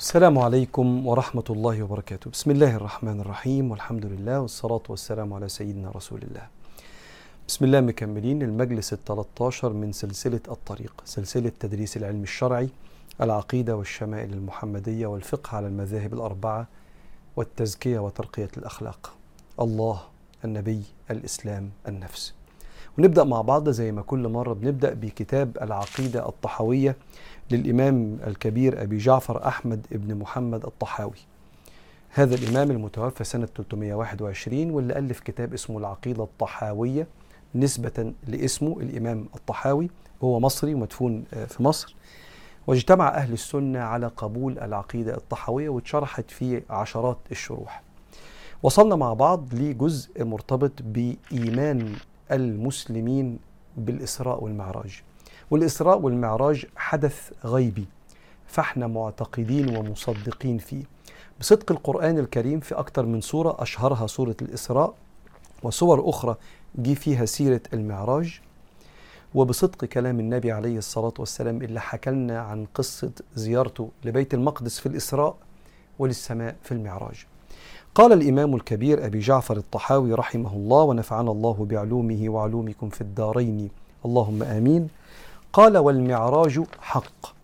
السلام عليكم ورحمة الله وبركاته. بسم الله الرحمن الرحيم. والحمد لله والصلاة والسلام على سيدنا رسول الله. بسم الله مكملين. المجلس الثلاثة من سلسلة الطريق سلسلة تدريس العلم الشرعي العقيدة والشمائل المحمدية والفقه على المذاهب الأربعة والتزكية وترقية الأخلاق. الله النبي الإسلام النفس. ونبدأ مع بعض زي ما كل مرة بنبدأ بكتاب العقيدة الطحوية للإمام الكبير أبي جعفر أحمد بن محمد الطحاوي. هذا الإمام المتوفى سنة 321 واللي ألف كتاب اسمه العقيدة الطحاوية نسبة لاسمه الإمام الطحاوي. هو مصري ومدفون في مصر. واجتمع أهل السنة على قبول العقيدة الطحاوية واتشرحت في عشرات الشروح. وصلنا مع بعض لجزء مرتبط بإيمان المسلمين بالإسراء والمعراج. والإسراء والمعراج حدث غيبي فاحنا معتقدين ومصدقين فيه. بصدق القرآن الكريم في أكثر من سورة أشهرها سورة الإسراء وسور أخرى جي فيها سيرة المعراج. وبصدق كلام النبي عليه الصلاة والسلام اللي حكى لنا عن قصة زيارته لبيت المقدس في الإسراء وللسماء في المعراج. قال الإمام الكبير أبي جعفر الطحاوي رحمه الله ونفعنا الله بعلومه وعلومكم في الدارين. اللهم آمين. قال والمعراج حق.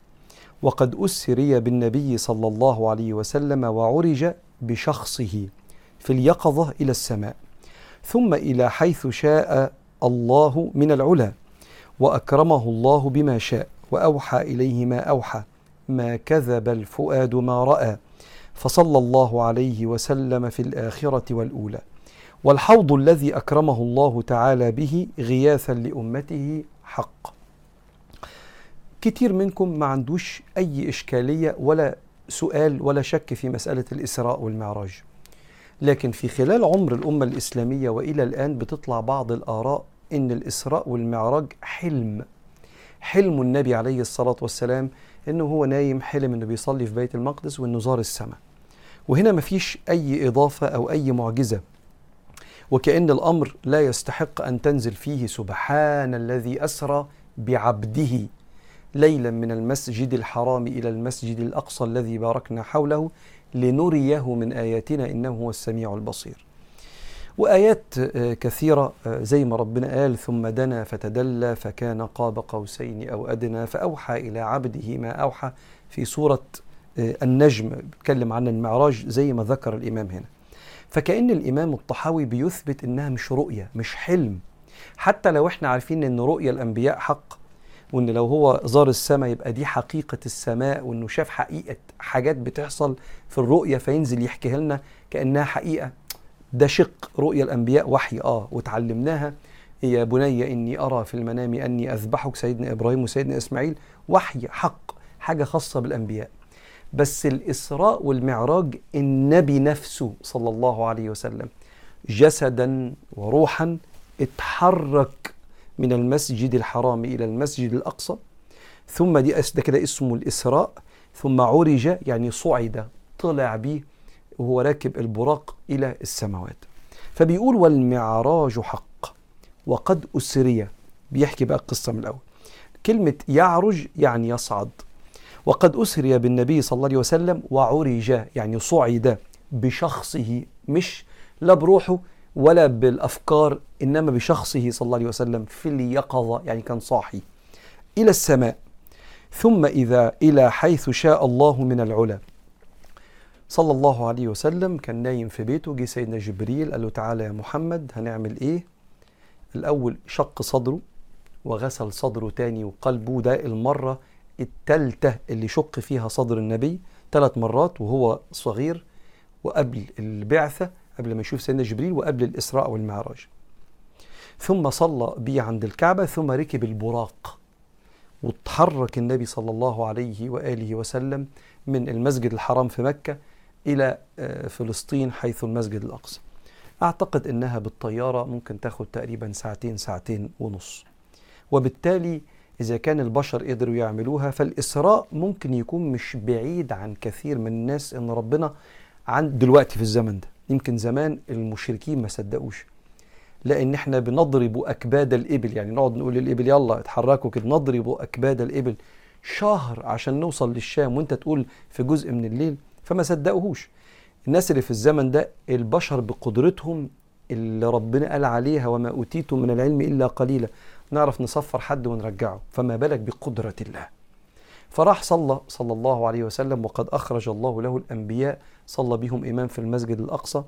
وقد أسري بالنبي صلى الله عليه وسلم وعرج بشخصه في اليقظة إلى السماء ثم إلى حيث شاء الله من العلا وأكرمه الله بما شاء وأوحى إليه ما أوحى ما كذب الفؤاد ما رأى فصلى الله عليه وسلم في الآخرة والأولى. والحوض الذي أكرمه الله تعالى به غياثا لأمته حق. كتير منكم ما عندوش أي إشكالية ولا سؤال ولا شك في مسألة الإسراء والمعراج. لكن في خلال عمر الأمة الإسلامية وإلى الآن بتطلع بعض الآراء إن الإسراء والمعراج حلم. حلم النبي عليه الصلاة والسلام إنه هو نايم حلم إنه بيصلي في بيت المقدس وإنه زار السماء. وهنا مفيش أي إضافة أو أي معجزة. وكأن الأمر لا يستحق أن تنزل فيه سبحان الذي أسرى بعبده. ليلا من المسجد الحرام إلى المسجد الأقصى الذي باركنا حوله لنريه من آياتنا إنه هو السميع البصير. وآيات كثيرة زي ما ربنا قال ثم دنا فتدلى فكان قاب قوسين أو أدنى فأوحى إلى عبده ما أوحى. في سورة النجم بيتكلم عن المعراج زي ما ذكر الإمام هنا. فكأن الإمام الطحاوي بيثبت إنها مش رؤية مش حلم. حتى لو إحنا عارفين إن رؤيا الأنبياء حق وإن لو هو زار السماء يبقى دي حقيقة السماء وإنه شاف حقيقة حاجات بتحصل في الرؤية فينزل يحكيها لنا كأنها حقيقة. ده شق رؤيا الأنبياء وحي آه وتعلمناها. يا بني إني أرى في المنام أني أذبحك سيدنا إبراهيم وسيدنا إسماعيل. وحي حق حاجة خاصة بالأنبياء. بس الإسراء والمعراج النبي نفسه صلى الله عليه وسلم جسدا وروحا اتحرك من المسجد الحرام إلى المسجد الأقصى ثم دي ده كده اسمه الإسراء ثم عرج يعني صعد طلع بيه وهو راكب البراق إلى السماوات. فبيقول والمعراج حق وقد أسري. بيحكي بقى القصة من الأول. كلمة يعرج يعني يصعد. وقد أسري بالنبي صلى الله عليه وسلم وعرج يعني صعد بشخصه مش لا بروحه ولا بالأفكار إنما بشخصه صلى الله عليه وسلم في اليقظة يعني كان صاحي إلى السماء. ثم إذا إلى حيث شاء الله من العلا. صلى الله عليه وسلم كان نايم في بيته جه سيدنا جبريل قال له تعالى يا محمد هنعمل إيه؟ الأول شق صدره وغسل صدره تاني وقلبه ده المرة التالتة اللي شق فيها صدر النبي ثلاث مرات وهو صغير وقبل البعثة قبل ما يشوف سيدنا جبريل وقبل الإسراء والمعراج. ثم صلى بيه عند الكعبة ثم ركب البراق وتحرك النبي صلى الله عليه وآله وسلم من المسجد الحرام في مكة إلى فلسطين حيث المسجد الأقصى. أعتقد أنها بالطيارة ممكن تاخد تقريبا ساعتين ساعتين ونص. وبالتالي إذا كان البشر قدروا يعملوها فالإسراء ممكن يكون مش بعيد عن كثير من الناس إن ربنا عن دلوقتي في الزمن ده. يمكن زمان المشركين ما صدقوش. لأن إحنا بنضرب اكباد الإبل. يعني نقعد نقول للإبل يلا اتحركوا كده نضرب اكباد الإبل شهر عشان نوصل للشام وانت تقول في جزء من الليل فما صدقوهوش. الناس اللي في الزمن ده البشر بقدرتهم اللي ربنا قال عليها وما أوتيتم من العلم إلا قليلا. نعرف نصفر حد ونرجعه. فما بالك بقدرة الله. فراح صلى صلى الله عليه وسلم وقد أخرج الله له الأنبياء. صلى بهم إمام في المسجد الأقصى.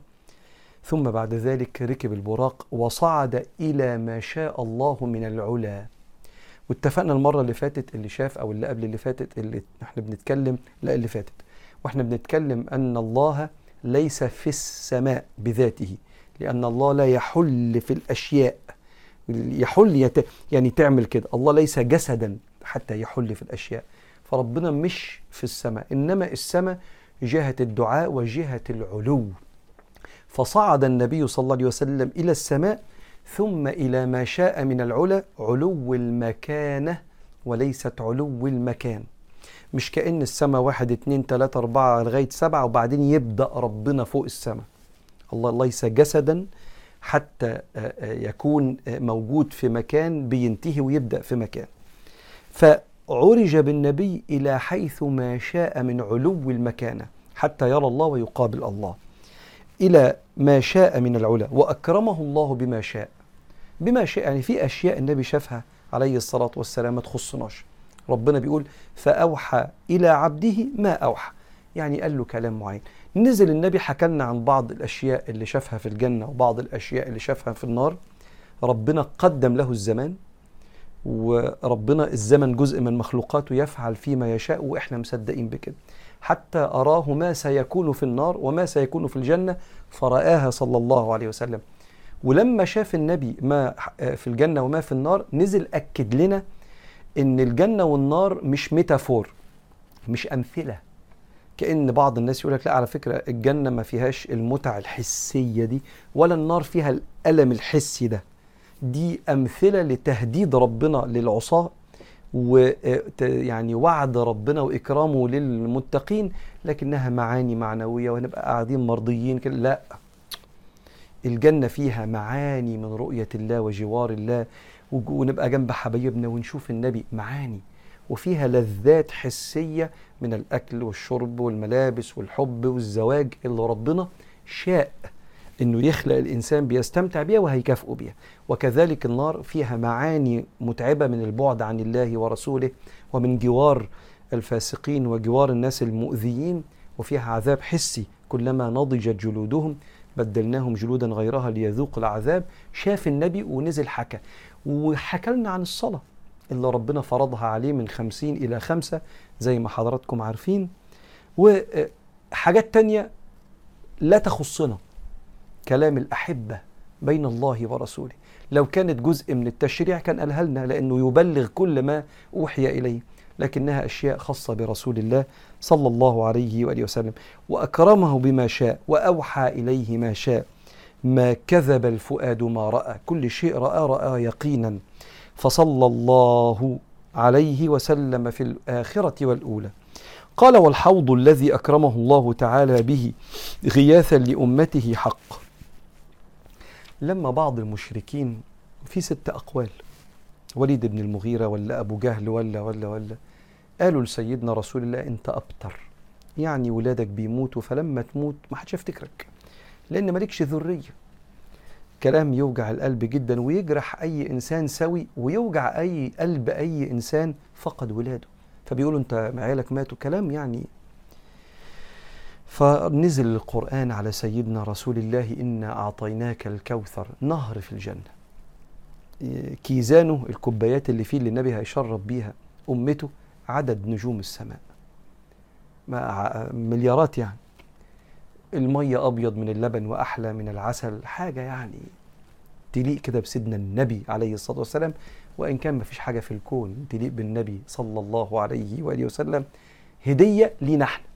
ثم بعد ذلك ركب البراق وصعد إلى ما شاء الله من العلا. واتفقنا المرة اللي فاتت اللي شاف أو اللي قبل اللي فاتت اللي إحنا بنتكلم لا اللي فاتت. وإحنا بنتكلم أن الله ليس في السماء بذاته لأن الله لا يحل في الأشياء. يحل يت... يعني تعمل كده. الله ليس جسدا حتى يحل في الأشياء. فربنا مش في السماء إنما السماء جهة الدعاء وجهة العلو. فصعد النبي صلى الله عليه وسلم إلى السماء ثم إلى ما شاء من العلا علو المكانة وليست علو المكان. مش كأن السماء واحد اتنين تلاتة أربعة لغاية سبعة وبعدين يبدأ ربنا فوق السماء. الله ليس جسدا حتى يكون موجود في مكان بينتهي ويبدأ في مكان. فعرج بالنبي إلى حيث ما شاء من علو المكانة حتى يرى الله ويقابل الله. إلى ما شاء من العلا وأكرمه الله بما شاء. بما شاء يعني في أشياء النبي شافها عليه الصلاة والسلام ما تخصناش. ربنا بيقول فأوحى إلى عبده ما أوحى. يعني قال له كلام معين. نزل النبي حكى لنا عن بعض الأشياء اللي شافها في الجنة وبعض الأشياء اللي شافها في النار. ربنا قدم له الزمان وربنا الزمن جزء من مخلوقاته يفعل فيما يشاء وإحنا مصدقين بكده. حتى أراه ما سيكون في النار وما سيكون في الجنة. فرآها صلى الله عليه وسلم. ولما شاف النبي ما في الجنة وما في النار نزل أكد لنا إن الجنة والنار مش ميتافور مش أمثلة. كأن بعض الناس يقول لك لا على فكرة الجنة ما فيهاش المتع الحسية دي ولا النار فيها الألم الحسي ده. دي أمثلة لتهديد ربنا للعصاة ويعني وعد ربنا وإكرامه للمتقين لكنها معاني معنوية ونبقى قاعدين مرضيين كده. لا الجنة فيها معاني من رؤية الله وجوار الله ونبقى جنب حبايبنا ونشوف النبي. معاني وفيها لذات حسية من الأكل والشرب والملابس والحب والزواج اللي ربنا شاء إنه يخلق الإنسان بيستمتع بيها وهيكافئه بيها. وكذلك النار فيها معاني متعبة من البعد عن الله ورسوله ومن جوار الفاسقين وجوار الناس المؤذيين وفيها عذاب حسي كلما نضجت جلودهم. بدلناهم جلودا غيرها ليذوق العذاب. شاف النبي ونزل حكى. وحكى لنا عن الصلاة اللي ربنا فرضها عليه من خمسين إلى خمسة زي ما حضراتكم عارفين. وحاجات تانية لا تخصنا. كلام الأحبة بين الله ورسوله. لو كانت جزء من التشريع كان قالها لنا لأنه يبلغ كل ما أوحي إليه لكنها أشياء خاصة برسول الله صلى الله عليه وآله وسلم. وأكرمه بما شاء وأوحى إليه ما شاء. ما كذب الفؤاد ما رأى كل شيء رأى رأى يقينا. فصلى الله عليه وسلم في الآخرة والأولى. قال والحوض الذي أكرمه الله تعالى به غياثا لأمته حق. لما بعض المشركين في ست أقوال وليد بن المغيرة ولا أبو جهل ولا ولا ولا قالوا لسيدنا رسول الله أنت أبتر يعني ولادك بيموتوا فلما تموت ما حدش يفتكرك لأن مالكش ذرية. كلام يوجع القلب جدا ويجرح أي إنسان سوي ويوجع أي قلب أي إنسان فقد ولاده. فبيقولوا أنت عيالك ماتوا كلام يعني فنزل القرآن على سيدنا رسول الله إنا أعطيناك الكوثر نهر في الجنة. كيزانه الكوبايات اللي فيه اللي النبي هيشرب بيها أمته عدد نجوم السماء. مليارات يعني. المية أبيض من اللبن وأحلى من العسل حاجة يعني تليق كده بسيدنا النبي عليه الصلاة والسلام. وإن كان ما فيش حاجة في الكون تليق بالنبي صلى الله عليه وآله وسلم. هدية لينا إحنا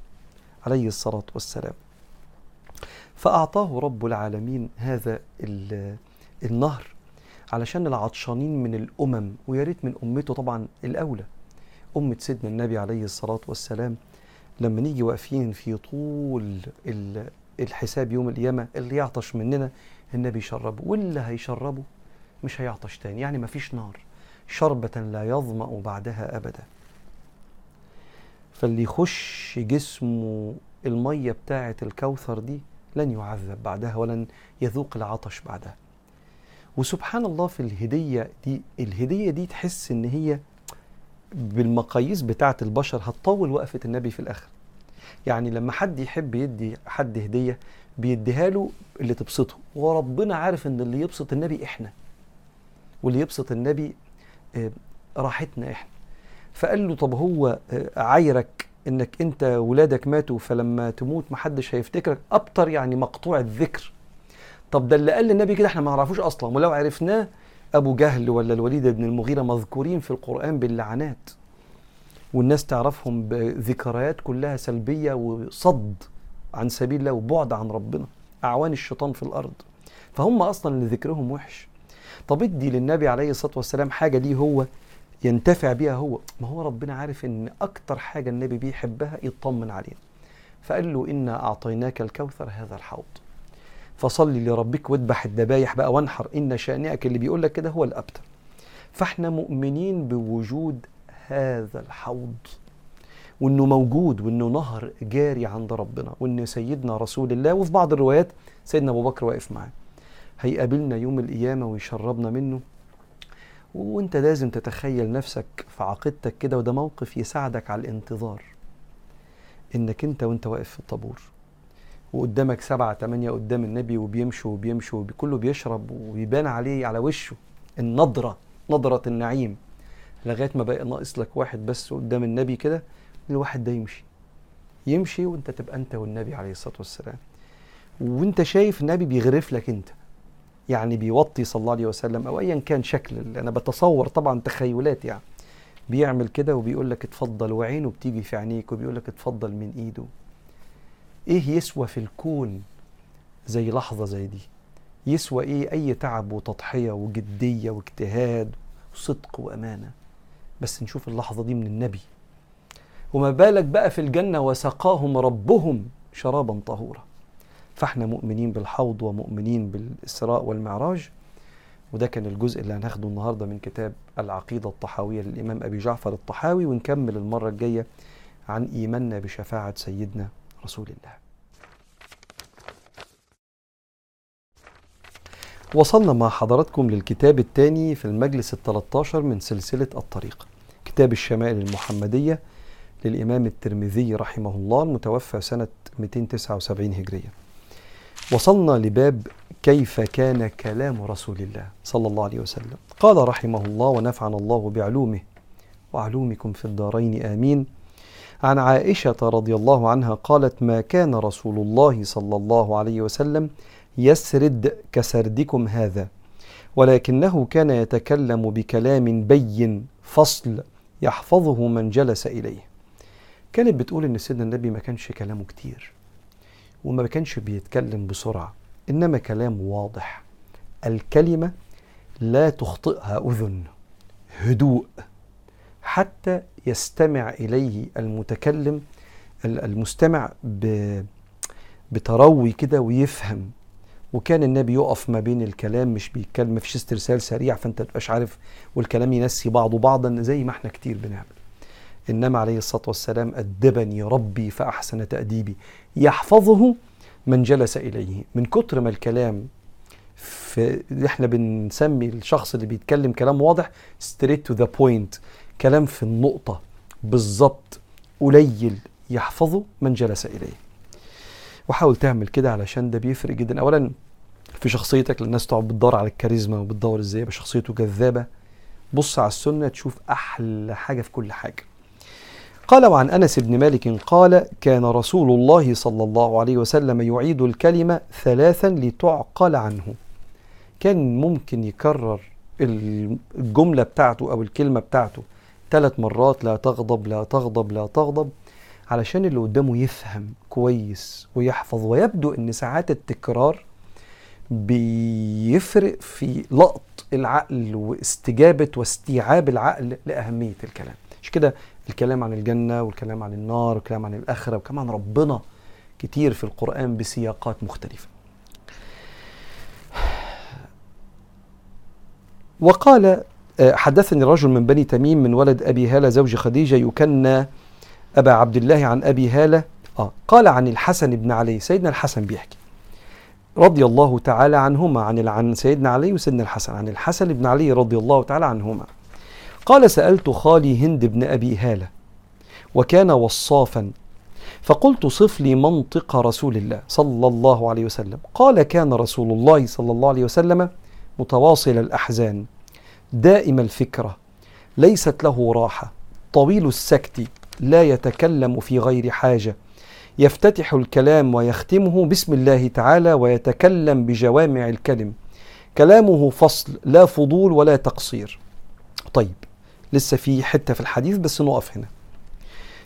عليه الصلاة والسلام. فأعطاه رب العالمين هذا النهر علشان العطشانين من الأمم ويا ريت من أمته طبعا الأولى. أمة سيدنا النبي عليه الصلاة والسلام لما نيجي واقفين في طول الحساب يوم القيامة اللي يعطش مننا النبي يشربه. واللي هيشربه مش هيعطش تاني يعني مفيش نار. شربة لا يظمأ بعدها أبدا. فاللي يخش جسمه المية بتاعة الكوثر دي لن يعذب بعدها ولن يذوق العطش بعدها. وسبحان الله في الهدية دي الهدية دي تحس إن هي بالمقاييس بتاعة البشر هتطول وقفة النبي في الآخر. يعني لما حد يحب يدي حد هدية بيديها له اللي تبسطه. وربنا عارف إن اللي يبسط النبي إحنا واللي يبسط النبي آه، راحتنا إحنا. فقال له طب هو آه، عايرك إنك أنت ولادك ماتوا فلما تموت محدش هيفتكرك. أبتر يعني مقطوع الذكر. طب ده اللي قال للنبي كده إحنا ما نعرفوش أصلا. ولو عرفناه أبو جهل ولا الوليد بن المغيرة مذكورين في القرآن باللعنات. والناس تعرفهم بذكريات كلها سلبية وصد عن سبيل الله وبعد عن ربنا. أعوان الشيطان في الأرض. فهم أصلا اللي ذكرهم وحش. طب ادي للنبي عليه الصلاة والسلام حاجة. ليه هو؟ ينتفع بيها هو. ما هو ربنا عارف إن أكتر حاجة النبي بيحبها يطمن علينا فقال له إنا أعطيناك الكوثر هذا الحوض. فصلي لربك واذبح الذبايح بقى وانحر. إن شانئك اللي بيقول لك كده هو الأبتر. فإحنا مؤمنين بوجود هذا الحوض. وإنه موجود وإنه نهر جاري عند ربنا. وإن سيدنا رسول الله وفي بعض الروايات سيدنا أبو بكر واقف معاه. هيقابلنا يوم القيامة ويشربنا منه. وانت لازم تتخيل نفسك في عقيدتك كده وده موقف يساعدك على الانتظار. انك انت وانت واقف في الطابور وقدامك سبعة تمانية قدام النبي وبيمشوا وبيمشوا وكله بيشرب ويبان عليه على وشه النضرة نضرة النعيم. لغاية ما بقى ناقص لك واحد بس قدام النبي كده الواحد ده يمشي. يمشي وانت تبقى انت والنبي عليه الصلاة والسلام. وانت شايف النبي بيغرف لك انت. يعني بيوطي صلى الله عليه وسلم أو ايا كان شكل. أنا بتصور طبعا تخيلات يعني. بيعمل كده وبيقول لك اتفضل وعينه بتيجي في عينيك وبيقول لك اتفضل من إيده. إيه يسوى في الكون زي لحظة زي دي؟ يسوى إيه أي تعب وتضحية وجدية واجتهاد وصدق وأمانة؟ بس نشوف اللحظة دي من النبي. وما بالك بقى في الجنة وسقاهم ربهم شرابا طهورا. فاحنا مؤمنين بالحوض ومؤمنين بالإسراء والمعراج. وده كان الجزء اللي هناخده النهارده من كتاب العقيدة الطحاوية للإمام أبي جعفر الطحاوي ونكمل المرة الجاية عن إيماننا بشفاعة سيدنا رسول الله. وصلنا مع حضراتكم للكتاب الثاني في المجلس ال 13 من سلسلة الطريق. كتاب الشمائل المحمدية للإمام الترمذي رحمه الله المتوفى سنة 279 هجرية. وصلنا لباب كيف كان كلام رسول الله صلى الله عليه وسلم. قال رحمه الله ونفعنا الله بعلومه وعلومكم في الدارين آمين. عن عائشة رضي الله عنها قالت ما كان رسول الله صلى الله عليه وسلم يسرد كسردكم هذا ولكنه كان يتكلم بكلام بين فصل يحفظه من جلس إليه. كانت بتقول إن سيدنا النبي ما كانش كلامه كتير. وما كانش بيتكلم بسرعة إنما كلام واضح. الكلمة لا تخطئها أذن هدوء. حتى يستمع إليه المتكلم المستمع بتروي كده ويفهم. وكان النبي يقف ما بين الكلام مش بيتكلم مفيش استرسال سريع فأنت تبقاش عارف والكلام ينسي بعضه بعضا زي ما إحنا كتير بنعمل. انما عليه الصلاة والسلام أدبني ربي فأحسن تأديبي. يحفظه من جلس إليه. من كتر ما الكلام في إحنا بنسمي الشخص اللي بيتكلم كلام واضح straight to the point. كلام في النقطة بالظبط قليل يحفظه من جلس إليه. وحاول تعمل كده علشان ده بيفرق جدا. أولا في شخصيتك للناس تقعد بتدور على الكاريزما وبتدور إزاي يبقى شخصيته جذابة بص على السنة تشوف أحلى حاجة في كل حاجة. قال وعن أنس بن مالك قال كان رسول الله صلى الله عليه وسلم يعيد الكلمة ثلاثا لتعقل عنه. كان ممكن يكرر الجملة بتاعته أو الكلمة بتاعته ثلاث مرات لا تغضب لا تغضب لا تغضب علشان اللي قدامه يفهم كويس ويحفظ. ويبدو إن ساعات التكرار بيفرق في لقط العقل واستجابة واستيعاب العقل لأهمية الكلام. مش كده؟ الكلام عن الجنة والكلام عن النار والكلام عن الآخرة والكلام عن ربنا كتير في القرآن بسياقات مختلفة. وقال آه، حدثني رجل من بني تميم من ولد أبي هالة زوج خديجة يكنى أبا عبد الله عن أبي هالة. آه قال عن الحسن بن علي سيدنا الحسن بيحكي رضي الله تعالى عنهما عن عن سيدنا علي وسيدنا الحسن عن الحسن بن علي رضي الله تعالى عنهما. قال سألت خالي هند بن أبي هالة وكان وصافا فقلت صف لي منطق رسول الله صلى الله عليه وسلم. قال كان رسول الله صلى الله عليه وسلم متواصل الأحزان دائم الفكرة ليست له راحة طويل السكت لا يتكلم في غير حاجة يفتتح الكلام ويختمه بسم الله تعالى ويتكلم بجوامع الكلم. كلامه فصل لا فضول ولا تقصير. طيب لسه في حتة في الحديث بس نقف هنا.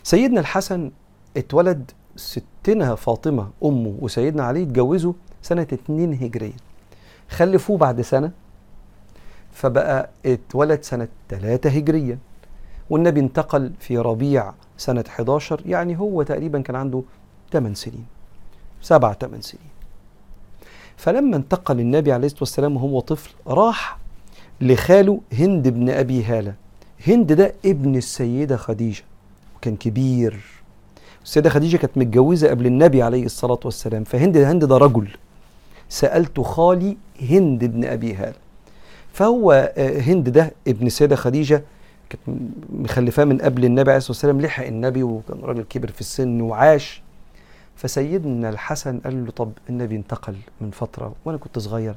سيدنا الحسن اتولد ستنا فاطمة أمه وسيدنا علي اتجوزوا سنة 2 هجرية. خلفوه بعد سنة فبقى اتولد سنة 3 هجرية. والنبي انتقل في ربيع سنة 11 يعني هو تقريبا كان عنده 8 سنين سبع 8 سنين. فلما انتقل النبي عليه الصلاة والسلام وهو طفل راح لخاله هند بن أبي هالة. هند ده ابن السيدة خديجة وكان كبير. السيدة خديجة كانت متجوزة قبل النبي عليه الصلاة والسلام فهند هند ده رجل. سألت خالي هند بن أبي هالة فهو هند ده ابن السيدة خديجة كانت مخلفاه من قبل النبي عليه الصلاة والسلام لحق النبي وكان راجل كبر في السن وعاش. فسيدنا الحسن قال له طب النبي انتقل من فترة وأنا كنت صغير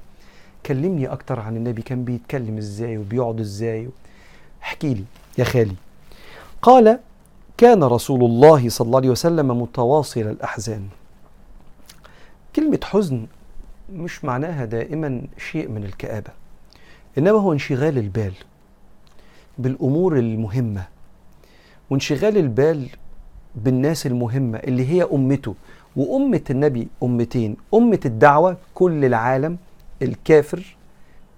كلمني أكتر عن النبي كان بيتكلم إزاي وبيقعد إزاي؟ احكي لي يا خالي. قال كان رسول الله صلى الله عليه وسلم متواصل الأحزان. كلمة حزن مش معناها دائما شيء من الكآبة إنما هو انشغال البال بالأمور المهمة وانشغال البال بالناس المهمة اللي هي أمته وأمة النبي أمتين أمة الدعوة كل العالم الكافر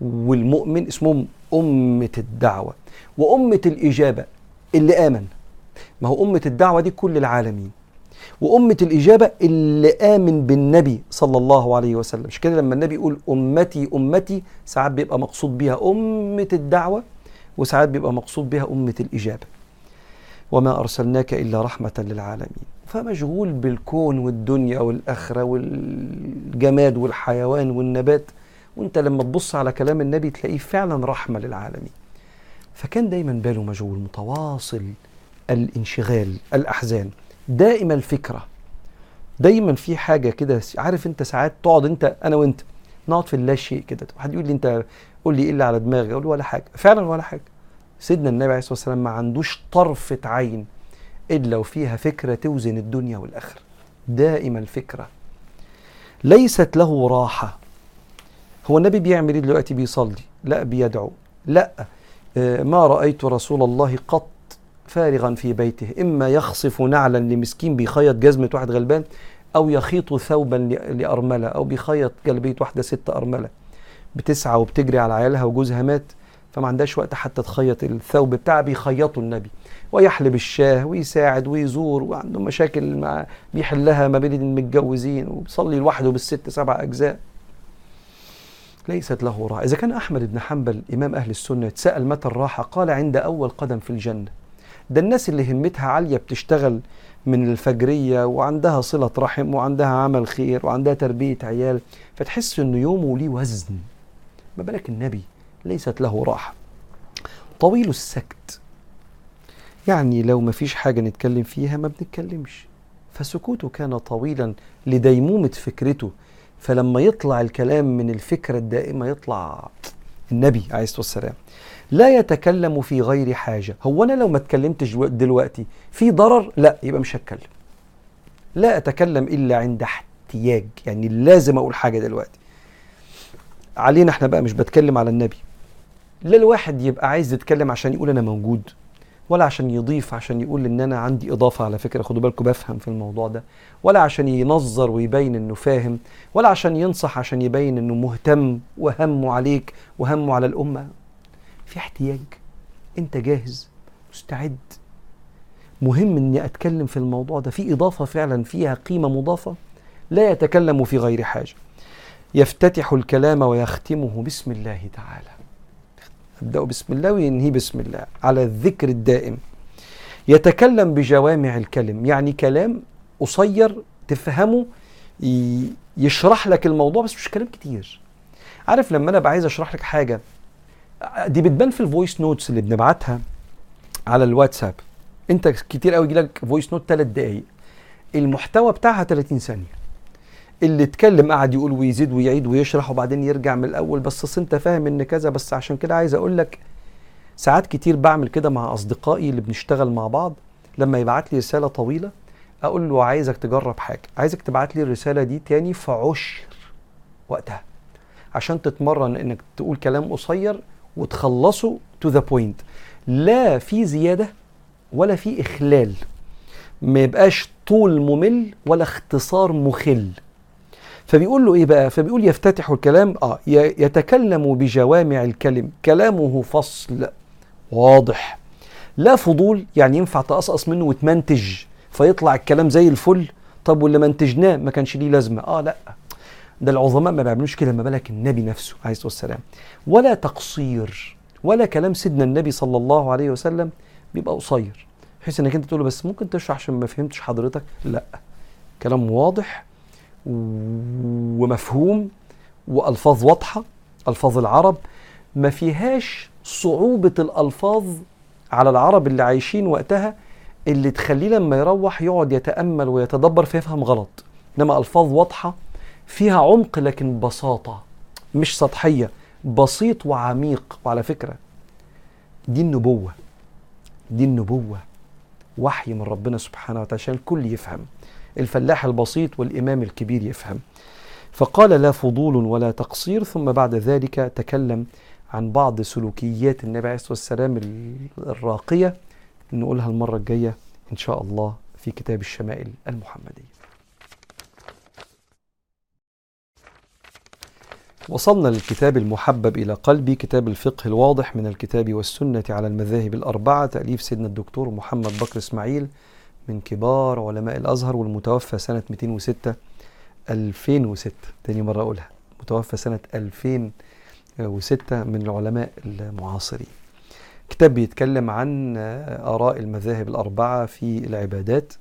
والمؤمن اسمهم أمة الدعوة وأمة الإجابة اللي آمن. ما هو أمة الدعوة دي كل العالمين. وأمة الإجابة اللي آمن بالنبي صلى الله عليه وسلم. مش كده لما النبي يقول أمتي أمتي ساعات بيبقى مقصود بيها أمة الدعوة وساعات بيبقى مقصود بها أمة الإجابة. وما أرسلناك إلا رحمة للعالمين. فمشغول بالكون والدنيا والآخرة والجماد والحيوان والنبات وانت لما تبص على كلام النبي تلاقيه فعلا رحمة للعالمين. فكان دايما باله مشغول متواصل الانشغال الأحزان دائما الفكرة. دايما في حاجة كده عارف انت ساعات تقعد انت أنا وانت نقعد في اللا شيء كده. حد يقول لي انت قول لي إيه اللي على دماغي؟ أقول له ولا حاجة. فعلا ولا حاجة. سيدنا النبي عليه الصلاة والسلام ما عندوش طرفة عين إلا وفيها فكرة توزن الدنيا والآخرة. دائما الفكرة. ليست له راحة. هو النبي بيعمل إيه دلوقتي؟ بيصلي. لا بيدعو. لا ما رأيت رسول الله قط فارغا في بيته. إما يخصف نعلا لمسكين بيخيط جزمة واحد غلبان أو يخيط ثوبا لأرملة أو بيخيط جلبية واحدة ست أرملة. بتسعى وبتجري على عيالها وجوزها مات فما عندهاش وقت حتى تخيط الثوب بتاعها بيخيطوا النبي. ويحلب الشاه ويساعد ويزور وعنده مشاكل مع بيحلها ما بين المتجوزين وبيصلي لوحده بالست سبع أجزاء. ليست له راحة إذا كان أحمد بن حنبل إمام أهل السنة اتسأل متى الراحة قال عند أول قدم في الجنة. ده الناس اللي همتها عالية بتشتغل من الفجرية وعندها صلة رحم وعندها عمل خير وعندها تربية عيال فتحس إنه يومه ليه وزن. ما بالك النبي ليست له راحة. طويل السكت. يعني لو ما فيش حاجة نتكلم فيها ما بنتكلمش. فسكوته كان طويلا لديمومة فكرته فلما يطلع الكلام من الفكرة الدائمة يطلع النبي عليه الصلاة والسلام. لا يتكلم في غير حاجة. هو أنا لو ما اتكلمتش دلوقتي في ضرر؟ لا يبقى مش هتكلم. لا أتكلم إلا عند احتياج. يعني لازم أقول حاجة دلوقتي. علينا إحنا بقى مش بتكلم على النبي. لا الواحد يبقى عايز يتكلم عشان يقول أنا موجود. ولا عشان يضيف عشان يقول إن أنا عندي إضافة على فكرة خدوا بالكم بفهم في الموضوع ده. ولا عشان ينظر ويبين إنه فاهم ولا عشان ينصح عشان يبين إنه مهتم وهمه عليك وهمه على الأمة. في احتياج. أنت جاهز؟ مستعد. مهم إني أتكلم في الموضوع ده. في إضافة فعلا فيها قيمة مضافة لا يتكلم في غير حاجة. يفتتح الكلام ويختمه. بسم الله تعالى. يبدأ بسم الله وينهي بسم الله. على الذكر الدائم. يتكلم بجوامع الكلم. يعني كلام قصير تفهمه يشرح لك الموضوع بس مش كلام كتير. عارف لما أنا بقى عايز أشرح لك حاجة؟ دي بتبان في ال voice notes اللي بنبعتها على الواتساب. أنت كتير قوي يجيلك voice note 3 دقايق. المحتوى بتاعها 30 ثانية. اللي اتكلم قعد يقول ويزيد ويعيد ويشرح وبعدين يرجع من الأول بس أصل أنت فاهم إن كذا بس عشان كده عايز أقول لك ساعات كتير بعمل كده مع أصدقائي اللي بنشتغل مع بعض لما يبعت لي رسالة طويلة أقول له عايزك تجرب حاجة عايزك تبعت لي الرسالة دي تاني في عشر وقتها عشان تتمرن إنك تقول كلام قصير وتخلصه to the point لا في زيادة ولا في إخلال ما يبقاش طول ممل ولا اختصار مخل. فبيقول له إيه بقى؟ فبيقول يفتتح الكلام آه يتكلم بجوامع الكلم. كلامه فصل واضح. لا فضول يعني ينفع تقصقص منه وتمنتج فيطلع الكلام زي الفل. طب واللي منتجناه ما كانش ليه لازمة. آه لا. ده العظماء ما بيعملوش كده ما بالك النبي نفسه عليه الصلاة والسلام. ولا تقصير ولا كلام سيدنا النبي صلى الله عليه وسلم بيبقى قصير. بحيث إنك أنت تقول له بس ممكن تشرح عشان ما فهمتش حضرتك؟ لا. كلام واضح ومفهوم وألفاظ واضحة ألفاظ العرب ما فيهاش صعوبة الألفاظ على العرب اللي عايشين وقتها اللي تخليه لما يروح يقعد يتأمل ويتدبر فيفهم غلط. إنما ألفاظ واضحة فيها عمق لكن بساطة مش سطحية بسيط وعميق. وعلى فكرة دي النبوة دي النبوة وحي من ربنا سبحانه وتعالى عشان الكل يفهم. الفلاح البسيط والإمام الكبير يفهم. فقال لا فضول ولا تقصير ثم بعد ذلك تكلم عن بعض سلوكيات النبي عليه الصلاة والسلام الراقية نقولها المرة الجاية إن شاء الله في كتاب الشمائل المحمدية. وصلنا للكتاب المحبب إلى قلبي كتاب الفقه الواضح من الكتاب والسنة على المذاهب الأربعة تأليف سيدنا الدكتور محمد بكر إسماعيل من كبار علماء الأزهر والمتوفى سنة 206 2006 تاني مرة أقولها. متوفى سنة 2006 من العلماء المعاصرين. كتاب بيتكلم عن آراء المذاهب الأربعة في العبادات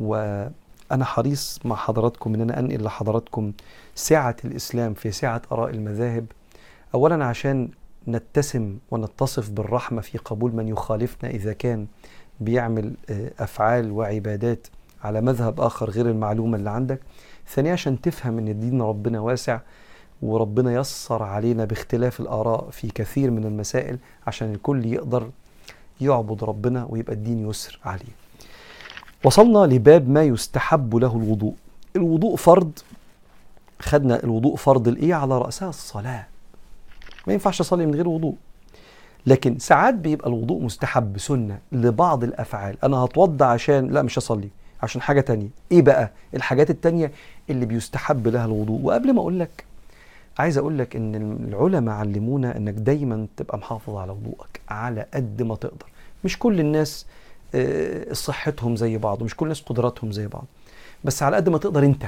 وأنا حريص مع حضراتكم إن أنا أنقل لحضراتكم سعة الإسلام في سعة آراء المذاهب. أولا عشان نتسم ونتصف بالرحمة في قبول من يخالفنا إذا كان بيعمل آه، أفعال وعبادات على مذهب آخر غير المعلومة اللي عندك. ثانيا عشان تفهم إن دين ربنا واسع وربنا يسر علينا باختلاف الآراء في كثير من المسائل عشان الكل يقدر يعبد ربنا ويبقى الدين يسر عليه. وصلنا لباب ما يستحب له الوضوء. الوضوء فرض. خدنا الوضوء فرض الإيه؟ على رأسها الصلاة. ما ينفعش أصلي من غير وضوء. لكن ساعات بيبقى الوضوء مستحب سنة لبعض الأفعال. أنا هتوضى عشان لا مش هصلي عشان حاجة تانية. إيه بقى؟ الحاجات التانية اللي بيستحب لها الوضوء. وقبل ما أقول لك عايز أقول لك إن العلماء علمونا إنك دايما تبقى محافظ على وضوءك على قد ما تقدر. مش كل الناس آه، صحتهم زي بعض ومش كل الناس قدراتهم زي بعض. بس على قد ما تقدر أنت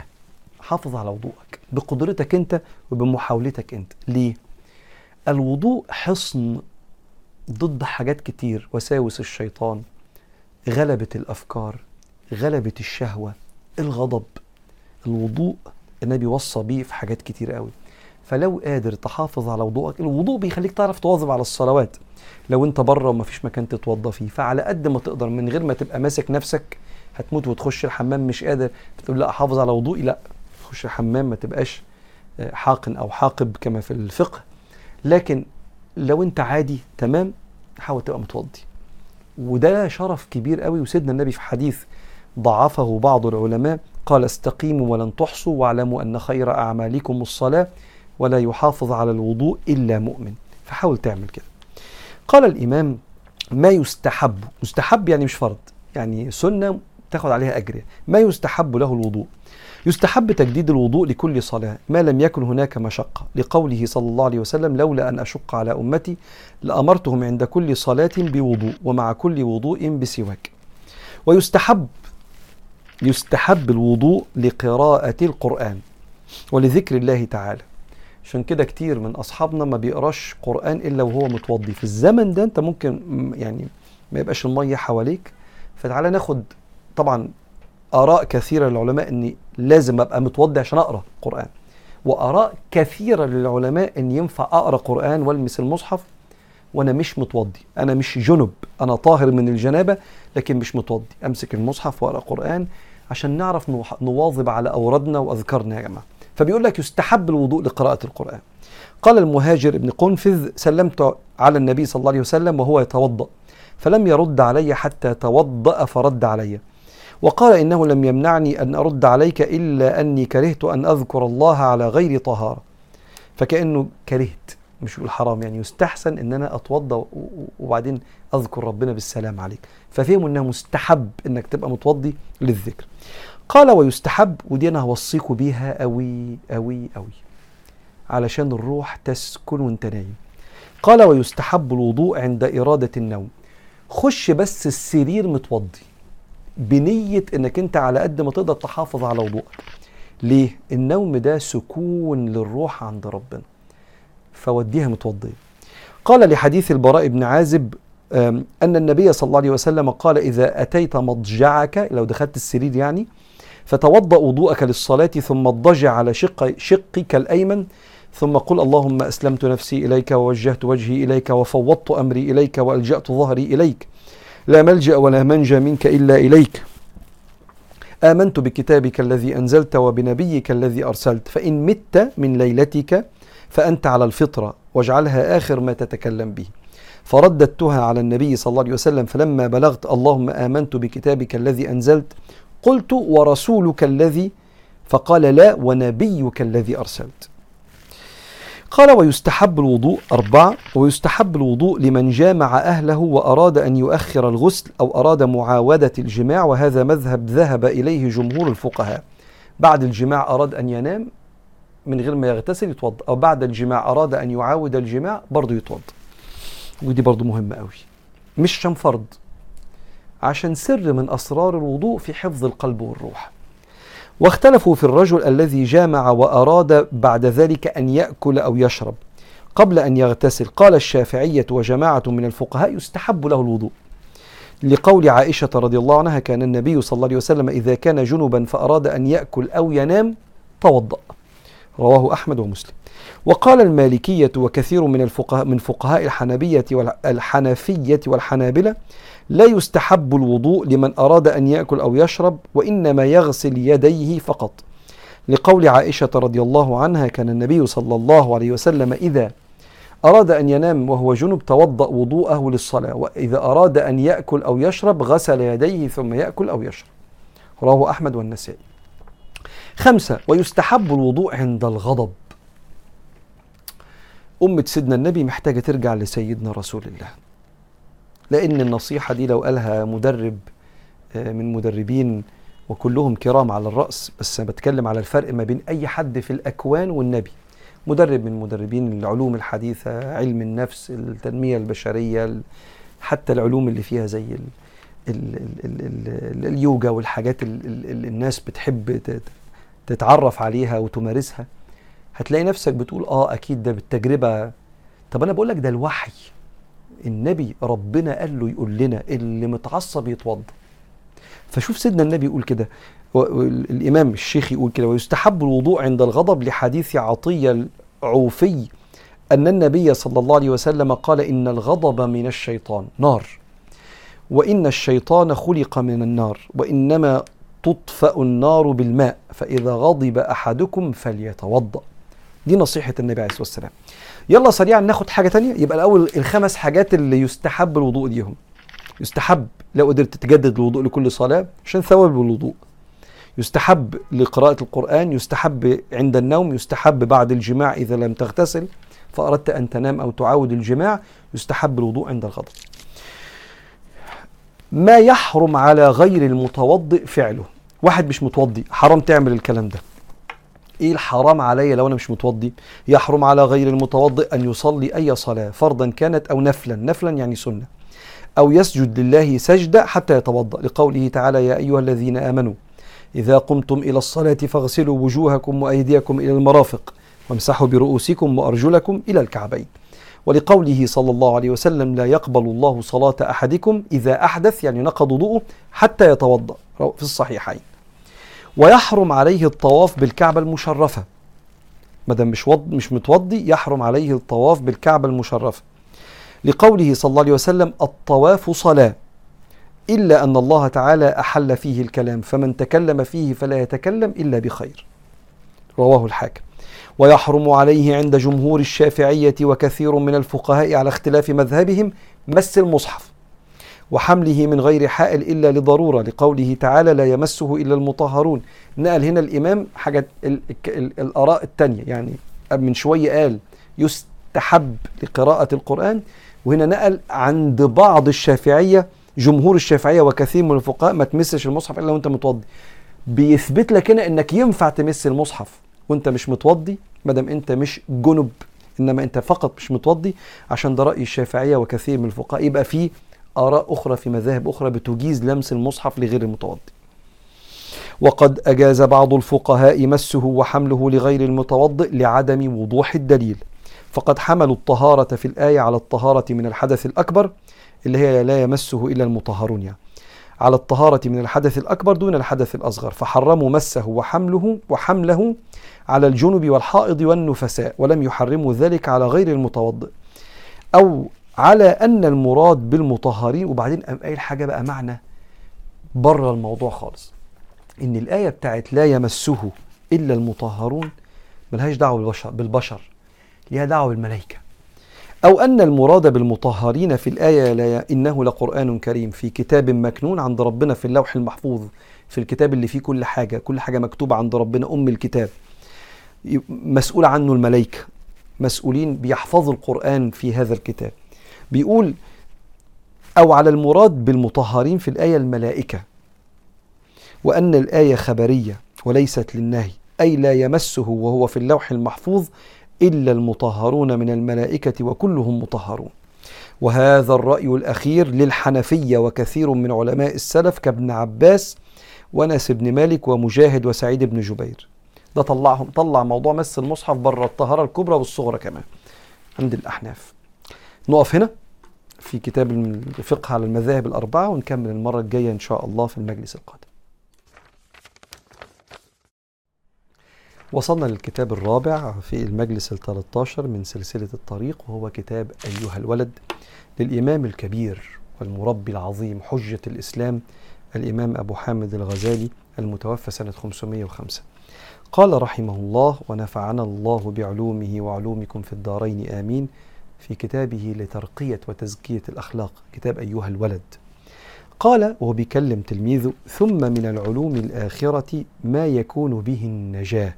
حافظ على وضوءك بقدرتك أنت وبمحاولتك أنت. ليه؟ الوضوء حصن ضد حاجات كتير. وساوس الشيطان غلبة الأفكار غلبة الشهوة الغضب الوضوء. النبي وصى بيه في حاجات كتير قوي. فلو قادر تحافظ على وضوءك الوضوء بيخليك تعرف تواظب على الصلوات. لو انت بره ومفيش مكان تتوضى فيه فعلى قد ما تقدر من غير ما تبقى ماسك نفسك هتموت وتخش الحمام مش قادر. تقول لا أحافظ على وضوئي؟ لا. تخش الحمام ما تبقاش آه، حاقن أو حاقب كما في الفقه. لكن لو انت عادي تمام حاول تبقى متوضي. وده شرف كبير قوي وسيدنا النبي في حديث ضعفه بعض العلماء قال استقيموا ولن تحصوا واعلموا أن خير أعمالكم الصلاة ولا يحافظ على الوضوء إلا مؤمن. فحاول تعمل كده. قال الإمام ما يستحب؟ مستحب يعني مش فرض يعني سنة تاخد عليها أجر. ما يستحب له الوضوء؟ يستحب تجديد الوضوء لكل صلاة ما لم يكن هناك مشقة. لقوله صلى الله عليه وسلم لولا أن أشق على أمتي لأمرتهم عند كل صلاة بوضوء ومع كل وضوء بسواك. ويستحب يستحب الوضوء لقراءة القرآن ولذكر الله تعالى. عشان كده كتير من أصحابنا ما بيقراش قرآن إلا وهو متوضي. في الزمن ده أنت ممكن يعني ما يبقاش المية حواليك. فتعالى ناخد طبعا آراء كثيرة للعلماء اني لازم أبقى متوضي عشان أقرأ قرآن. وأراء كثيرة للعلماء إن ينفع أقرأ قرآن والمس المصحف وأنا مش متوضي. أنا مش جنب. أنا طاهر من الجنابة لكن مش متوضي. أمسك المصحف وأقرأ قرآن عشان نعرف نواظب على اوردنا وأذكارنا يا جماعة. فبيقول لك يستحب الوضوء لقراءة القرآن. قال المهاجر ابن قنفذ سلمت على النبي صلى الله عليه وسلم وهو يتوضأ. فلم يرد علي حتى توضأ فرد علي. وقال إنه لم يمنعني أن أرد عليك إلا أني كرهت أن أذكر الله على غير طهارة. فكأنه كرهت مش يقول حرام يعني يستحسن إن أنا أتوضأ وبعدين أذكر ربنا بالسلام عليك. ففهموا انها مستحب إنك تبقى متوضي للذكر. قال ويستحب ودي أنا هوصيكوا بيها قوي قوي قوي علشان الروح تسكن وأنت نايم. قال ويستحب الوضوء عند إرادة النوم. خش بس السرير متوضي. بنية إنك أنت على قد ما تقدر تحافظ على وضوءك. ليه؟ النوم ده سكون للروح عند ربنا. فوديها متوضية. قال لحديث البراء بن عازب أن النبي صلى الله عليه وسلم قال إذا أتيت مضجعك لو دخلت السرير يعني فتوضأ وضوءك للصلاة ثم اضجع على شق شقك الأيمن ثم قل اللهم أسلمت نفسي إليك ووجهت وجهي إليك وفوضت أمري إليك وألجأت ظهري إليك. لا ملجأ ولا منجى منك إلا إليك. آمنت بكتابك الذي أنزلت وبنبيك الذي أرسلت. فإن مت من ليلتك فأنت على الفطرة واجعلها آخر ما تتكلم به. فرددتها على النبي صلى الله عليه وسلم فلما بلغت اللهم آمنت بكتابك الذي أنزلت قلت ورسولك الذي فقال لا ونبيك الذي أرسلت. قال ويستحب الوضوء أربعة ويستحب الوضوء لمن جامع أهله وأراد أن يؤخر الغسل أو أراد معاودة الجماع وهذا مذهب ذهب إليه جمهور الفقهاء. بعد الجماع أراد أن ينام من غير ما يغتسل يتوضأ أو بعد الجماع أراد أن يعاود الجماع برضه يتوضأ. ودي برضه مهمة قوي مش عشان فرض عشان سر من أسرار الوضوء في حفظ القلب والروح. واختلفوا في الرجل الذي جامع وأراد بعد ذلك أن يأكل أو يشرب. قبل أن يغتسل قال الشافعية وجماعة من الفقهاء يستحب له الوضوء. لقول عائشة رضي الله عنها كان النبي صلى الله عليه وسلم إذا كان جنبا فأراد أن يأكل أو ينام توضأ. رواه أحمد ومسلم. وقال المالكية وكثير من الفقهاء من فقهاء الحنبية والحنفية والحنابلة لا يستحب الوضوء لمن أراد أن يأكل أو يشرب وإنما يغسل يديه فقط. لقول عائشة رضي الله عنها كان النبي صلى الله عليه وسلم إذا أراد أن ينام وهو جنب توضأ وضوءه للصلاة وإذا أراد أن يأكل أو يشرب غسل يديه ثم يأكل أو يشرب. رواه أحمد والنسائي. خمسة ويستحب الوضوء عند الغضب. أمة سيدنا النبي محتاجة ترجع لسيدنا رسول الله. لأن النصيحة دي لو قالها مدرب آه، من مدربين وكلهم كرام على الرأس بس أنا بتكلم على الفرق ما بين أي حد في الأكوان والنبي. مدرب من مدربين العلوم الحديثة علم النفس التنمية البشرية حتى العلوم اللي فيها زي ال ال ال ال اليوجا والحاجات اللي الناس بتحب تتعرف عليها وتمارسها. هتلاقي نفسك بتقول آه أكيد ده بالتجربة. طب أنا بقول لك ده الوحي. النبي ربنا قال له يقول لنا اللي متعصب يتوضا فشوف سيدنا النبي يقول كده الإمام الشيخ يقول كده ويستحب الوضوء عند الغضب لحديث عطية العوفي أن النبي صلى الله عليه وسلم قال إن الغضب من الشيطان نار. وإن الشيطان خلق من النار وإنما تطفأ النار بالماء فإذا غضب أحدكم فليتوضأ. دي نصيحة النبي عليه الصلاة والسلام. يلا سريعا ناخد حاجة تانية. يبقى الأول الخمس حاجات اللي يستحب الوضوء ليهم. يستحب لو قدرت تجدد الوضوء لكل صلاة عشان ثواب الوضوء. يستحب لقراءة القرآن يستحب عند النوم يستحب بعد الجماع إذا لم تغتسل فأردت أن تنام أو تعاود الجماع يستحب الوضوء عند الغضب. ما يحرم على غير المتوضئ فعله. واحد مش متوضي حرام تعمل الكلام ده. إيه الحرام عليا لو أنا مش متوضي. يحرم على غير المتوضئ أن يصلي أي صلاة فرضا كانت أو نفلا. نفلا يعني سنة. أو يسجد لله سجدة حتى يتوضأ. لقوله تعالى يا أيها الذين آمنوا إذا قمتم إلى الصلاة فاغسلوا وجوهكم وأيديكم إلى المرافق وامسحوا برؤوسكم وأرجلكم إلى الكعبين. ولقوله صلى الله عليه وسلم لا يقبل الله صلاة أحدكم إذا أحدث. يعني نقض وضوءه حتى يتوضأ. في الصحيحين. ويحرم عليه الطواف بالكعبة المشرفة. ما دام مش وض مش متوضي يحرم عليه الطواف بالكعبة المشرفة. لقوله صلى الله عليه وسلم الطواف صلاة. إلا أن الله تعالى أحل فيه الكلام فمن تكلم فيه فلا يتكلم إلا بخير. رواه الحاكم. ويحرم عليه عند جمهور الشافعية وكثير من الفقهاء على اختلاف مذهبهم مس المصحف. وحمله من غير حائل إلا لضرورة لقوله تعالى لا يمسه إلا المطهرون. نقل هنا الإمام حاجة ال ال الآراء التانية يعني من شوية قال يستحب لقراءة القرآن. وهنا نقل عند بعض الشافعية جمهور الشافعية وكثير من الفقهاء ما تمسش المصحف إلا وأنت متوضي. بيثبت لك هنا إنك ينفع تمس المصحف وأنت مش متوضي ما دام أنت مش جنب إنما أنت فقط مش متوضي. عشان ده رأي الشافعية وكثير من الفقهاء. يبقى فيه آراء أخرى في مذاهب أخرى بتجيز لمس المصحف لغير المتوضي. وقد أجاز بعض الفقهاء مسه وحمله لغير المتوضئ لعدم وضوح الدليل. فقد حملوا الطهارة في الآية على الطهارة من الحدث الأكبر اللي هي لا يمسه إلا المطهرون. يعني على الطهارة من الحدث الأكبر دون الحدث الأصغر. فحرموا مسه وحمله وحمله على الجنب والحائض والنفساء ولم يحرموا ذلك على غير المتوضئ. أو على أن المراد بالمطهرين وبعدين قام قايل حاجة بقى معنى بره الموضوع خالص. إن الآية بتاعت لا يمسه إلا المطهرون ملهاش دعوة بالبشر بالبشر ليها دعوة بالملائكة. أو أن المراد بالمطهرين في الآية لا إنه لقرآن كريم في كتاب مكنون عند ربنا في اللوح المحفوظ في الكتاب اللي فيه كل حاجة كل حاجة مكتوبة عند ربنا أم الكتاب. مسؤول عنه الملائكة. مسؤولين بيحفظوا القرآن في هذا الكتاب. بيقول أو على المراد بالمطهرين في الآية الملائكة وأن الآية خبرية وليست للنهي أي لا يمسه وهو في اللوح المحفوظ إلا المطهرون من الملائكة وكلهم مطهرون. وهذا الرأي الأخير للحنفية وكثير من علماء السلف كابن عباس ونس بن مالك ومجاهد وسعيد بن جبير. ده طلعهم طلع موضوع مس المصحف بره الطهارة الكبرى والصغرى كمان عند الأحناف. نقف هنا. في كتاب الفقه على المذاهب الأربعة ونكمل المرة الجاية إن شاء الله في المجلس القادم. وصلنا للكتاب الرابع في المجلس الثلاثة من سلسلة الطريق وهو كتاب أيها الولد للإمام الكبير والمربي العظيم حجة الإسلام الإمام أبو حامد الغزالي المتوفى سنة 505 قال رحمه الله ونفعنا الله بعلومه وعلومكم في الدارين آمين. في كتابه لترقية وتزكية الأخلاق. كتاب أيها الولد. قال وهو بيكلم تلميذه ثم من العلوم الآخرة ما يكون به النجاة.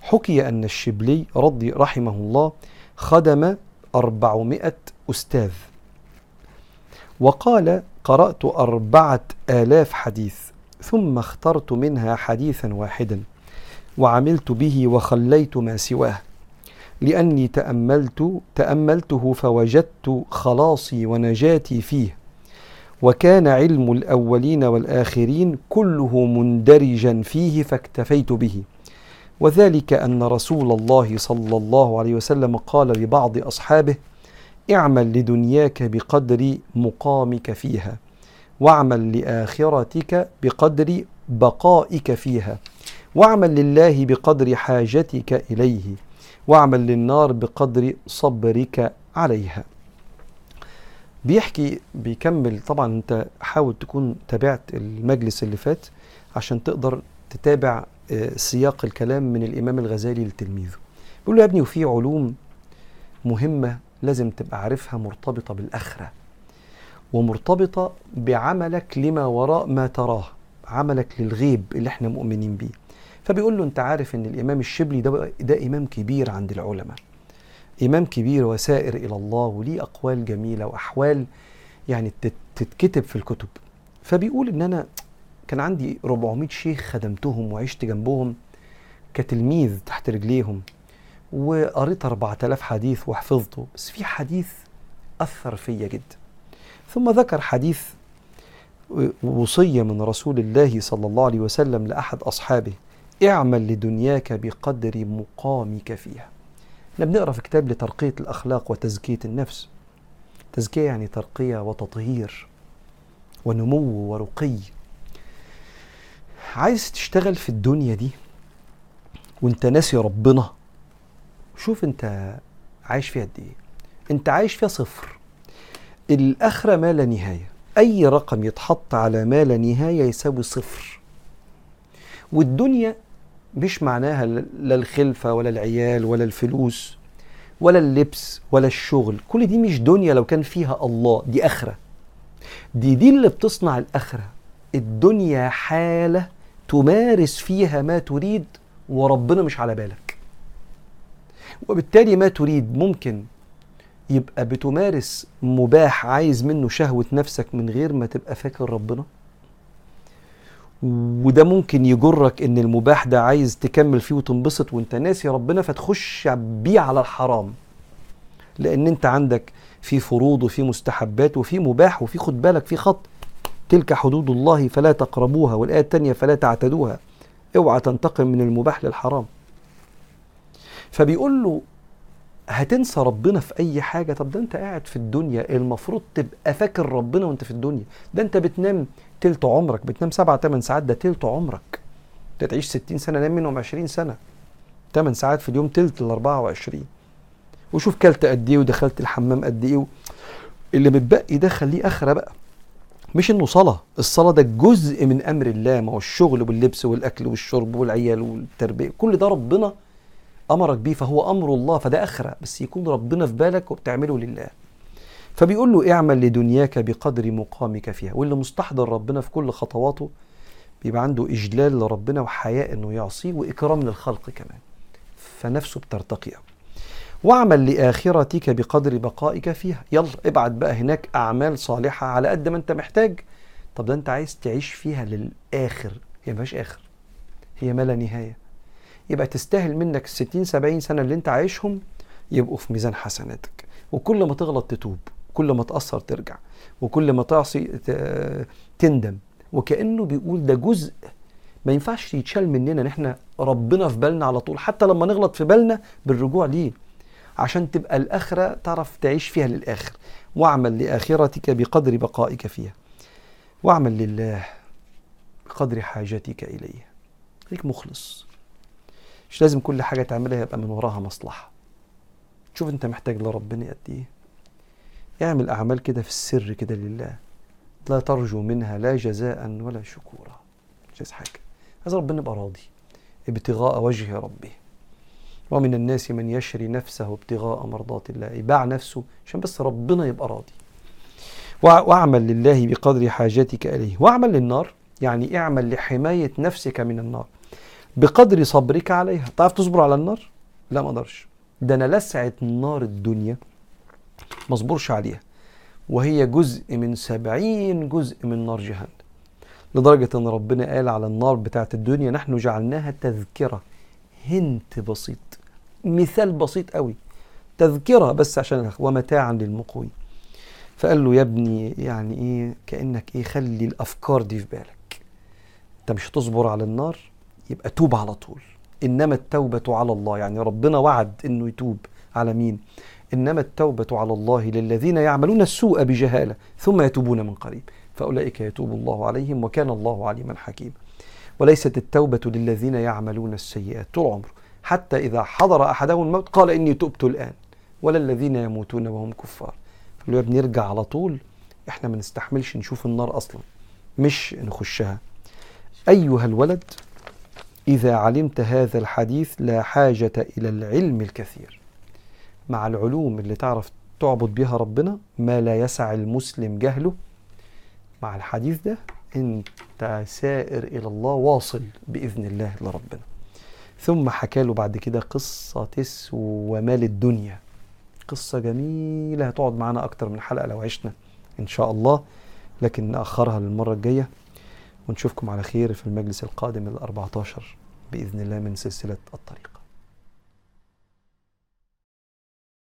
حكي أن الشبلي رضي رحمه الله خدم أربعمائة أستاذ. وقال قرأت أربعة آلاف حديث ثم اخترت منها حديثا واحدا وعملت به وخليت ما سواه. لأني تأملت تأملته فوجدت خلاصي ونجاتي فيه. وكان علم الأولين والآخرين كله مندرجا فيه فاكتفيت به. وذلك أن رسول الله صلى الله عليه وسلم قال لبعض أصحابه اعمل لدنياك بقدر مقامك فيها واعمل لآخرتك بقدر بقائك فيها واعمل لله بقدر حاجتك إليه. واعمل للنار بقدر صبرك عليها. بيحكي بيكمل طبعا أنت حاول تكون تابعت المجلس اللي فات عشان تقدر تتابع سياق الكلام من الإمام الغزالي لتلميذه. بيقول له يا ابني وفي علوم مهمة لازم تبقى عارفها مرتبطة بالآخرة ومرتبطة بعملك لما وراء ما تراه عملك للغيب اللي إحنا مؤمنين بيه. فبيقول له انت عارف ان الامام الشبلي ده ده امام كبير عند العلماء. امام كبير وسائر إلى الله وليه اقوال جميلة واحوال يعني تتكتب في الكتب. فبيقول ان أنا كان عندي 400 شيخ خدمتهم وعشت جنبهم كتلميذ تحت رجليهم وقريت 4000 حديث وحفظته. بس في حديث أثر فيا جدا. ثم ذكر حديث وصية من رسول الله صلى الله عليه وسلم لأحد أصحابه. اعمل لدنياك بقدر مقامك فيها. إحنا بنقرا في كتاب لترقية الأخلاق وتزكية النفس. تزكية يعني ترقية وتطهير ونمو ورقي. عايز تشتغل في الدنيا دي وانت ناسي ربنا شوف انت عايش فيها قد إيه. انت عايش فيها صفر. الآخرة ما لا نهاية. أي رقم يتحط على ما لا نهاية يساوي صفر. والدنيا مش معناها لا الخلفة ولا العيال ولا الفلوس ولا اللبس ولا الشغل. كل دي مش دنيا لو كان فيها الله دي آخرة. دي دي اللي بتصنع الآخرة. الدنيا حالة تمارس فيها ما تريد وربنا مش على بالك. وبالتالي ما تريد ممكن يبقى بتمارس مباح عايز منه شهوة نفسك من غير ما تبقى فاكر ربنا. وده ممكن يجرك إن المباح ده عايز تكمل فيه وتنبسط وأنت ناسي ربنا فتخش بيه على الحرام. لأن أنت عندك في فروض وفي مستحبات وفي مباح وفي خد بالك في خط. تلك حدود الله فلا تقربوها والآية التانية فلا تعتدوها. اوعى تنتقم من المباح للحرام. فبيقول له هتنسى ربنا في أي حاجة؟ طب ده أنت قاعد في الدنيا المفروض تبقى فاكر ربنا وأنت في الدنيا. ده أنت بتنام تلت عمرك بتنام سبعة تمن ساعات ده تلت عمرك. انت ستين سنة نام منهم عشرين سنة. تمن ساعات في اليوم تلت ال 24 وشوف كلت قد إيه ودخلت الحمام قد إيه اللي متبقي ده خليه آخرة بقى. مش إنه صلاة الصلاة ده جزء من أمر الله ما هو الشغل واللبس والأكل والشرب والعيال والتربية كل ده ربنا أمرك بيه فهو أمر الله فده آخرة. بس يكون ربنا في بالك وبتعمله لله. فبيقول له اعمل لدنياك بقدر مقامك فيها واللي مستحضر ربنا في كل خطواته بيبقى عنده إجلال لربنا وحياء إنه يعصيه وإكرام للخلق كمان. فنفسه بترتقي. واعمل لآخرتك بقدر بقائك فيها. يلا ابعت بقى هناك أعمال صالحة على قد ما أنت محتاج. طب ده أنت عايز تعيش فيها للآخر. هي مفيهاش آخر. هي ما لا نهاية. يبقى تستاهل منك الستين سبعين سنة اللي أنت عايشهم يبقوا في ميزان حسناتك. وكل ما تغلط تتوب. كل ما تأثر ترجع وكل ما تعصي تندم. وكأنه بيقول ده جزء ما ينفعش يتشال مننا إن إحنا ربنا في بالنا على طول حتى لما نغلط في بالنا بالرجوع ليه. عشان تبقى الآخرة تعرف تعيش فيها للآخر. واعمل لآخرتك بقدر بقائك فيها. واعمل لله بقدر حاجتك إليه. خليك مخلص. مش لازم كل حاجة تعملها يبقى من وراها مصلحة. شوف أنت محتاج لربنا قد إيه. اعمل أعمال كده في السر كده لله. لا ترجو منها لا جزاء ولا شكورا. مش عايز حاجة. عايز ربنا يبقى راضي. ابتغاء وجه ربه. ومن الناس من يشري نفسه ابتغاء مرضات الله. يباع نفسه عشان بس ربنا يبقى راضي. واعمل لله بقدر حاجتك إليه. واعمل للنار. يعني اعمل لحماية نفسك من النار. بقدر صبرك عليها. تعرف تصبر على النار؟ لا ما أقدرش. ده أنا لسعة نار الدنيا. ما اصبرش عليها. وهي جزء من سبعين جزء من نار جهنم. لدرجة أن ربنا قال على النار بتاعت الدنيا نحن جعلناها تذكرة. هنت بسيط. مثال بسيط قوي. تذكرة بس عشان ومتاعا للمقوي. فقال له يا ابني يعني إيه؟ كأنك إيه؟ خلي الأفكار دي في بالك. أنت مش هتصبر على النار يبقى توب على طول. إنما التوبة على الله. يعني ربنا وعد إنه يتوب على مين؟ إنما التوبة على الله للذين يعملون السوء بجهالة ثم يتوبون من قريب. فأولئك يتوب الله عليهم وكان الله عليما حكيما. وليست التوبة للذين يعملون السيئات طول عمره حتى إذا حضر أحدهم الموت قال إني تبت الآن. ولا الذين يموتون وهم كفار. ابني ارجع على طول. إحنا ما نستحملش نشوف النار أصلا. مش نخشها. أيها الولد إذا علمت هذا الحديث لا حاجة إلى العلم الكثير. مع العلوم اللي تعرف تعبد بها ربنا ما لا يسع المسلم جهله. مع الحديث ده انت سائر إلى الله واصل بإذن الله لربنا. ثم حكى له بعد كده قصة تسوى مال الدنيا. قصة جميلة هتقعد معانا أكتر من حلقة لو عشنا إن شاء الله لكن نأخرها للمرة الجاية. ونشوفكم على خير في المجلس القادم ال 14 بإذن الله من سلسلة الطريق.